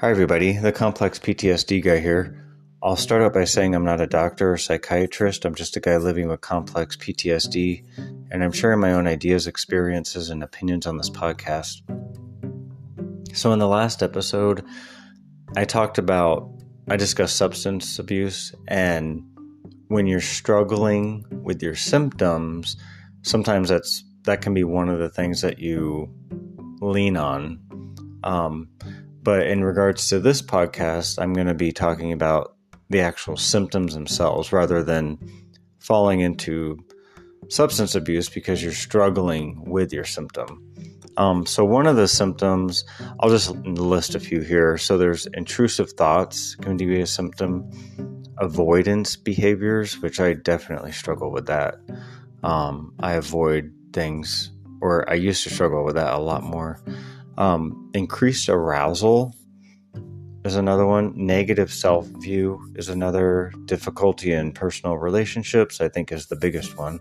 Hi, everybody. The complex PTSD guy here. I'll start out by saying I'm not a doctor or psychiatrist. I'm just a guy living with complex PTSD, and I'm sharing my own ideas, experiences, and opinions on this podcast. So, in the last episode, I talked about, I discussed substance abuse, and when you're struggling with your symptoms, sometimes that's that can be one of the things that you lean on. Um, but in regards to this podcast, I'm going to be talking about the actual symptoms themselves rather than falling into substance abuse because you're struggling with your symptom. Um, so, one of the symptoms, I'll just list a few here. So, there's intrusive thoughts, can be a symptom, avoidance behaviors, which I definitely struggle with that. Um, I avoid things, or I used to struggle with that a lot more. Um, increased arousal is another one. Negative self view is another. Difficulty in personal relationships, I think, is the biggest one.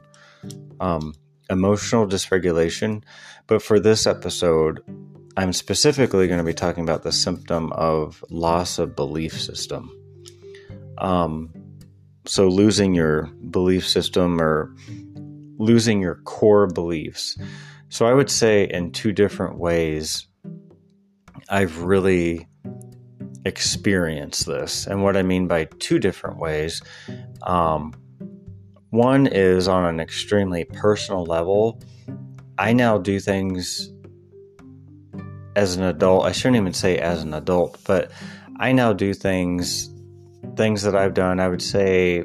Um, emotional dysregulation. But for this episode, I'm specifically going to be talking about the symptom of loss of belief system. Um, so, losing your belief system or losing your core beliefs. So I would say in two different ways, I've really experienced this. And what I mean by two different ways, um, one is on an extremely personal level. I now do things as an adult. I shouldn't even say as an adult, but I now do things, things that I've done, I would say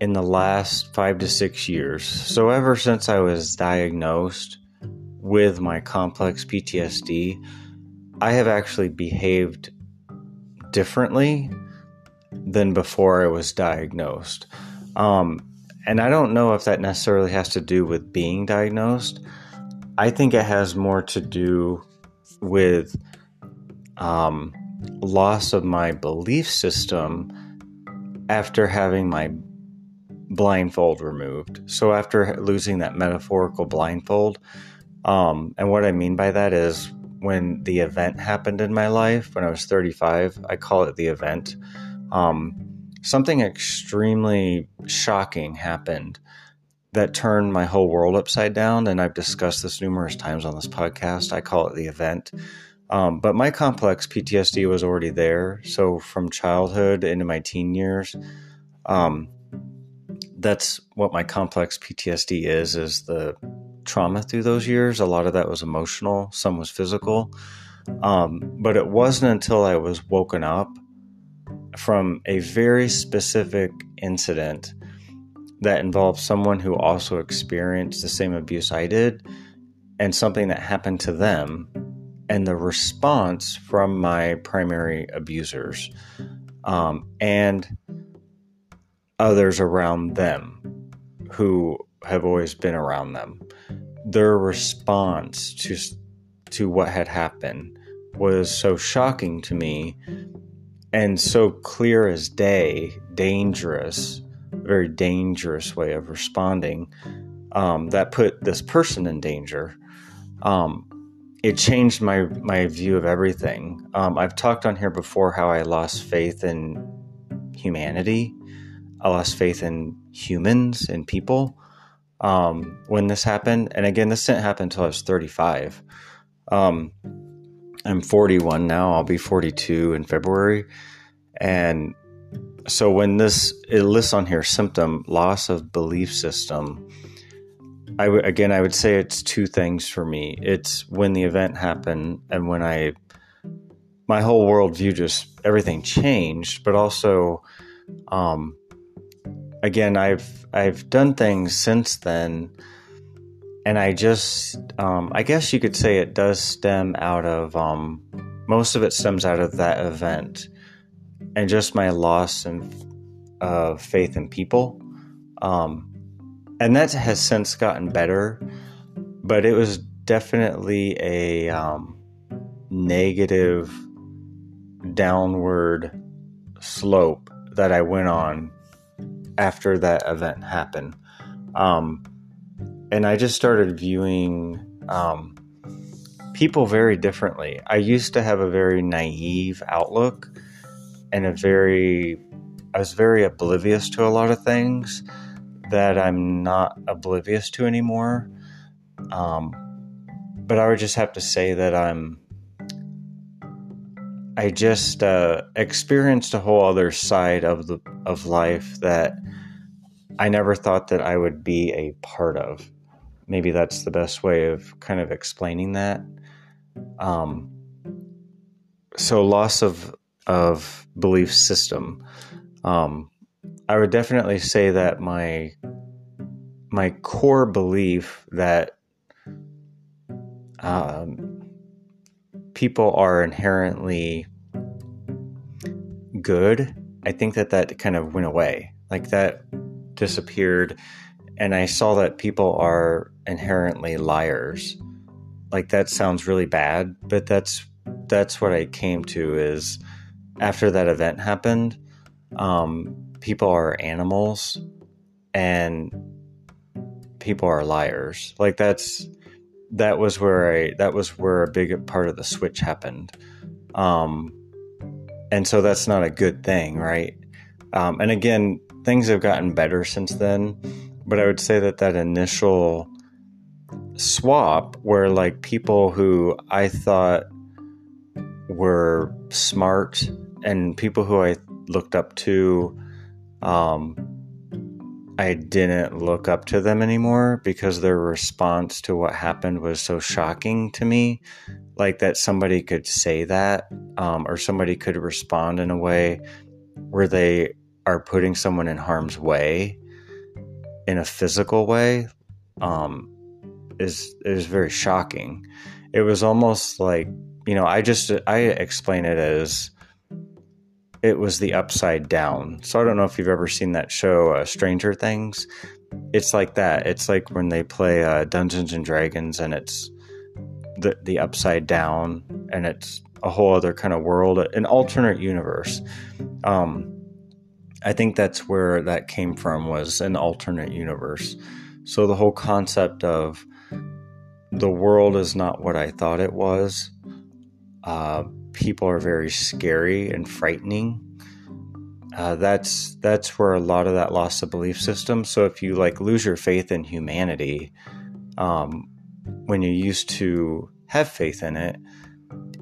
in the last five to six years. So, ever since I was diagnosed with my complex PTSD, I have actually behaved differently than before I was diagnosed. Um, and I don't know if that necessarily has to do with being diagnosed. I think it has more to do with um, loss of my belief system after having my blindfold removed. So after losing that metaphorical blindfold, um, and what I mean by that is when the event happened in my life when I was 35, I call it the event. Um, something extremely shocking happened that turned my whole world upside down. And I've discussed this numerous times on this podcast. I call it the event. Um, but my complex PTSD was already there. So from childhood into my teen years, um, that's what my complex PTSD is, is the trauma through those years. A lot of that was emotional, some was physical. Um, but it wasn't until I was woken up from a very specific incident that involved someone who also experienced the same abuse I did and something that happened to them and the response from my primary abusers um, and others around them who have always been around them. Their response to to what had happened was so shocking to me and so clear as day, dangerous, very dangerous way of responding um, that put this person in danger. Um, it changed my my view of everything. Um, I've talked on here before how I lost faith in humanity I lost faith in humans and people um, when this happened. And again, this didn't happen until I was 35. Um, I'm 41 now. I'll be 42 in February. And so when this it lists on here symptom loss of belief system, I w- again I would say it's two things for me. It's when the event happened and when I my whole worldview just everything changed, but also um, again, I've I've done things since then, and I just um, I guess you could say it does stem out of um, most of it stems out of that event, and just my loss and uh, faith in people, um, and that has since gotten better, but it was definitely a um, negative downward slope that I went on after that event happened. Um, and I just started viewing um, people very differently. I used to have a very naive outlook and a very, I was very oblivious to a lot of things that I'm not oblivious to anymore. Um, but I would just have to say that I'm, I just uh, experienced a whole other side of the of life that I never thought that I would be a part of. Maybe that's the best way of kind of explaining that. Um, so loss of of belief system. Um, I would definitely say that my my core belief that um, people are inherently good. I think that that kind of went away. Like that disappeared, and I saw that people are inherently liars like that sounds really bad, but that's that's what I came to is after that event happened, um, people are animals and people are liars. Like that's that was where I that was where a big part of the switch happened. Um, and so that's not a good thing, right? Um, and again, things have gotten better since then, but I would say that that initial swap where like people who I thought were smart and people who I looked up to, um, I didn't look up to them anymore because their response to what happened was so shocking to me. Like that somebody could say that, um, or somebody could respond in a way where they are putting someone in harm's way in a physical way. Um, is is very shocking. It was almost like you know I just I explain it as it was the upside down. So I don't know if you've ever seen that show uh, Stranger Things. It's like that. It's like when they play uh, Dungeons and Dragons and it's the the upside down and it's a whole other kind of world, an alternate universe. Um, I think that's where that came from was an alternate universe. So the whole concept of the world is not what I thought it was. Uh, people are very scary and frightening. Uh, that's that's where a lot of that loss of belief system. So if you like lose your faith in humanity, um, when you used to have faith in it,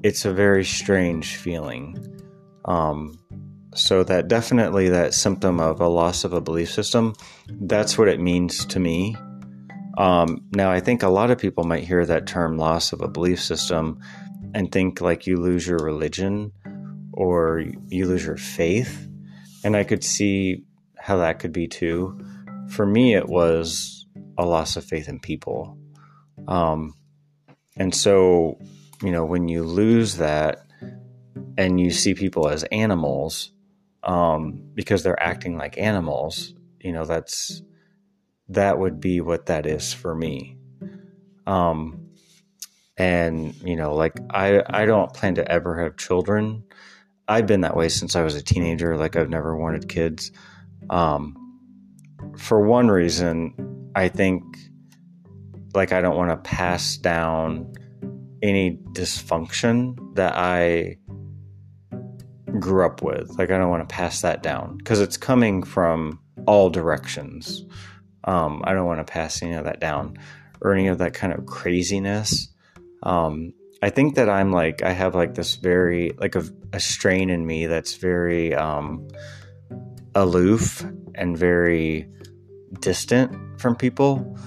it's a very strange feeling. Um, so that definitely that symptom of a loss of a belief system, that's what it means to me. Um, now, I think a lot of people might hear that term loss of a belief system and think like you lose your religion or you lose your faith. And I could see how that could be too. For me, it was a loss of faith in people. Um, and so, you know, when you lose that and you see people as animals um, because they're acting like animals, you know, that's that would be what that is for me. Um, and you know, like I, I don't plan to ever have children. I've been that way since I was a teenager. Like I've never wanted kids. Um, for one reason, I think like I don't want to pass down any dysfunction that I grew up with. Like I don't want to pass that down because it's coming from all directions. Um, I don't want to pass any of that down or any of that kind of craziness. Um, I think that I'm like, I have like this very, like a, a strain in me that's very um, aloof and very distant from people.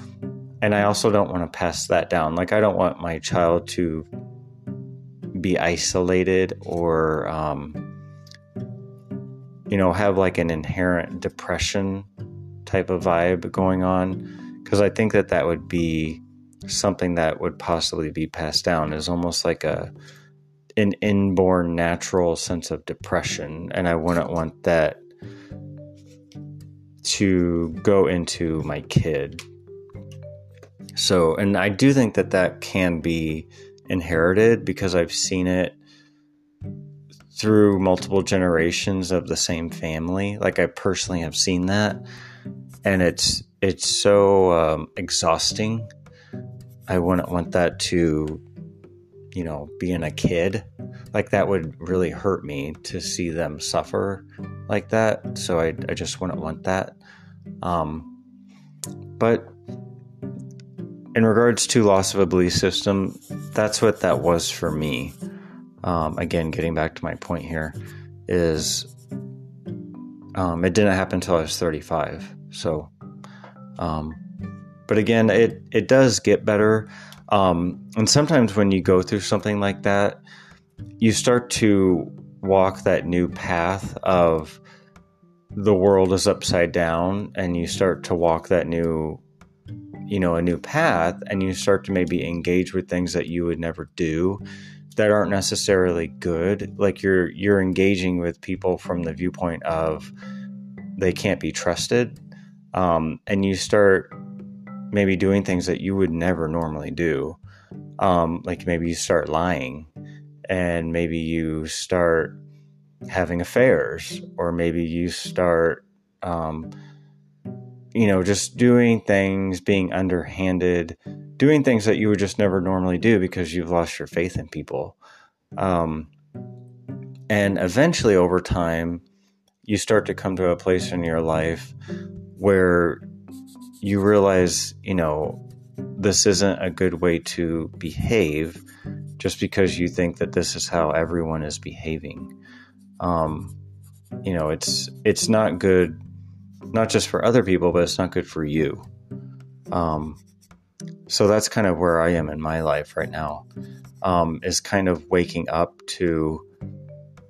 And I also don't want to pass that down. Like, I don't want my child to be isolated or, um, you know, have like an inherent depression type of vibe going on because I think that that would be something that would possibly be passed down is almost like a an inborn natural sense of depression and I wouldn't want that to go into my kid. So, and I do think that that can be inherited because I've seen it through multiple generations of the same family. Like I personally have seen that and it's it's so um, exhausting. I wouldn't want that to you know, being a kid. Like that would really hurt me to see them suffer like that. So I, I just wouldn't want that. Um, but in regards to loss of a belief system, that's what that was for me. Um, again, getting back to my point here, is um, it didn't happen until I was 35. So, um, but again, it it does get better. Um, and sometimes when you go through something like that, you start to walk that new path of the world is upside down, and you start to walk that new you know a new path and you start to maybe engage with things that you would never do that aren't necessarily good like you're you're engaging with people from the viewpoint of they can't be trusted um, and you start maybe doing things that you would never normally do um, like maybe you start lying and maybe you start having affairs or maybe you start um, you know, just doing things, being underhanded, doing things that you would just never normally do because you've lost your faith in people. Um, and eventually, over time, you start to come to a place in your life where you realize, you know, this isn't a good way to behave just because you think that this is how everyone is behaving. Um, you know, it's it's not good not just for other people, but it's not good for you. Um, so that's kind of where I am in my life right now, um, is kind of waking up to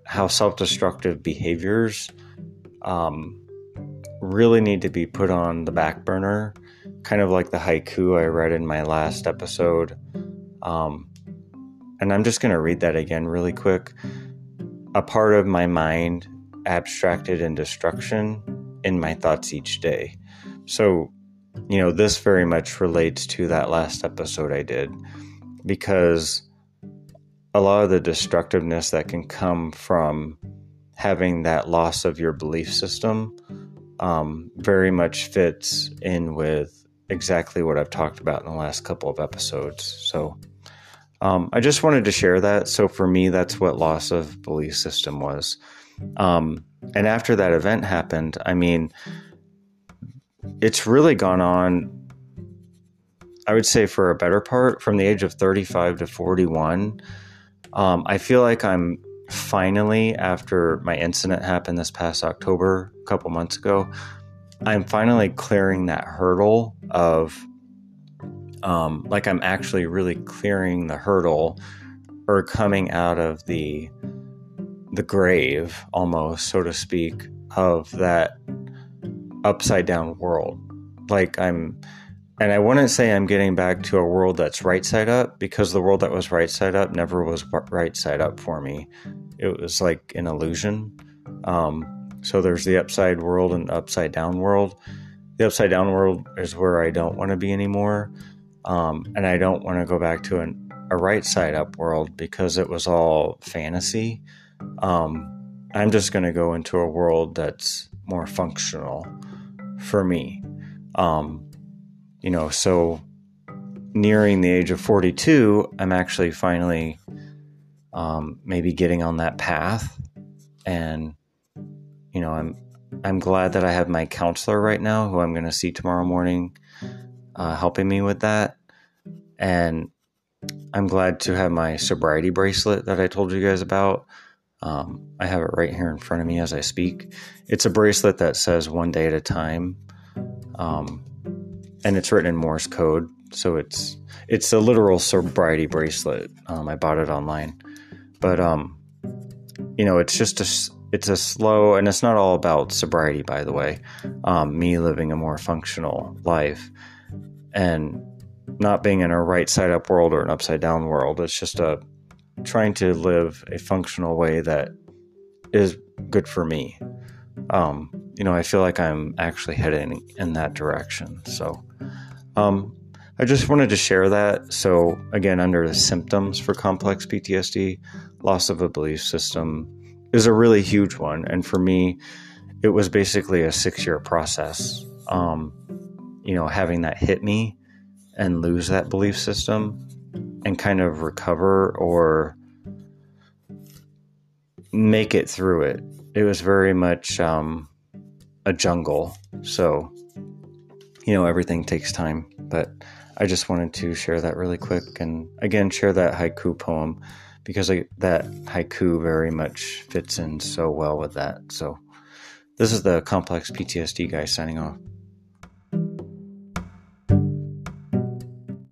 how self destructive behaviors um, really need to be put on the back burner, kind of like the haiku I read in my last episode. Um, and I'm just going to read that again really quick. A part of my mind abstracted in destruction in my thoughts each day. So, you know, this very much relates to that last episode I did because a lot of the destructiveness that can come from having that loss of your belief system um, very much fits in with exactly what I've talked about in the last couple of episodes. So, um, I just wanted to share that. So, for me, that's what loss of belief system was. Um, and after that event happened, I mean, it's really gone on, I would say, for a better part from the age of 35 to 41. Um, I feel like I'm finally, after my incident happened this past October, a couple months ago, I'm finally clearing that hurdle of, um, like, I'm actually really clearing the hurdle or coming out of the the grave almost so to speak of that upside down world. Like i'm and i wouldn't say i'm getting back to a world that's right side up because the world that was right side up never was right side up for me. It was like an illusion. Um, so there's the upside world and upside down world. The upside down world is where i don't want to be anymore. Um, and i don't want to go back to an, a right side up world because it was all fantasy. Um, I'm just going to go into a world that's more functional for me. Um, you know, so nearing the age of 42, I'm actually finally um, maybe getting on that path. And, you know, I'm, I'm glad that I have my counselor right now who I'm going to see tomorrow morning, uh, helping me with that. And I'm glad to have my sobriety bracelet that I told you guys about um, I have it right here in front of me as I speak. It's a bracelet that says one day at a time, um, and it's written in Morse code. So it's it's a literal sobriety bracelet. Um, I bought it online, but um, you know, it's just a it's a slow, and it's not all about sobriety, by the way. Um, me living a more functional life, and not being in a right side up world or an upside down world. It's just a trying to live a functional way that is good for me. Um, you know, I feel like I'm actually heading in that direction. So, um, I just wanted to share that. So, again, under the symptoms for complex PTSD, loss of a belief system is a really huge one. And for me, it was basically a six year process. Um, you know, having that hit me and lose that belief system and kind of recover or make it through it. It was very much um, a jungle. So, you know, everything takes time. But I just wanted to share that really quick and again, share that haiku poem because I, that haiku very much fits in so well with that. So, this is the complex PTSD guy signing off.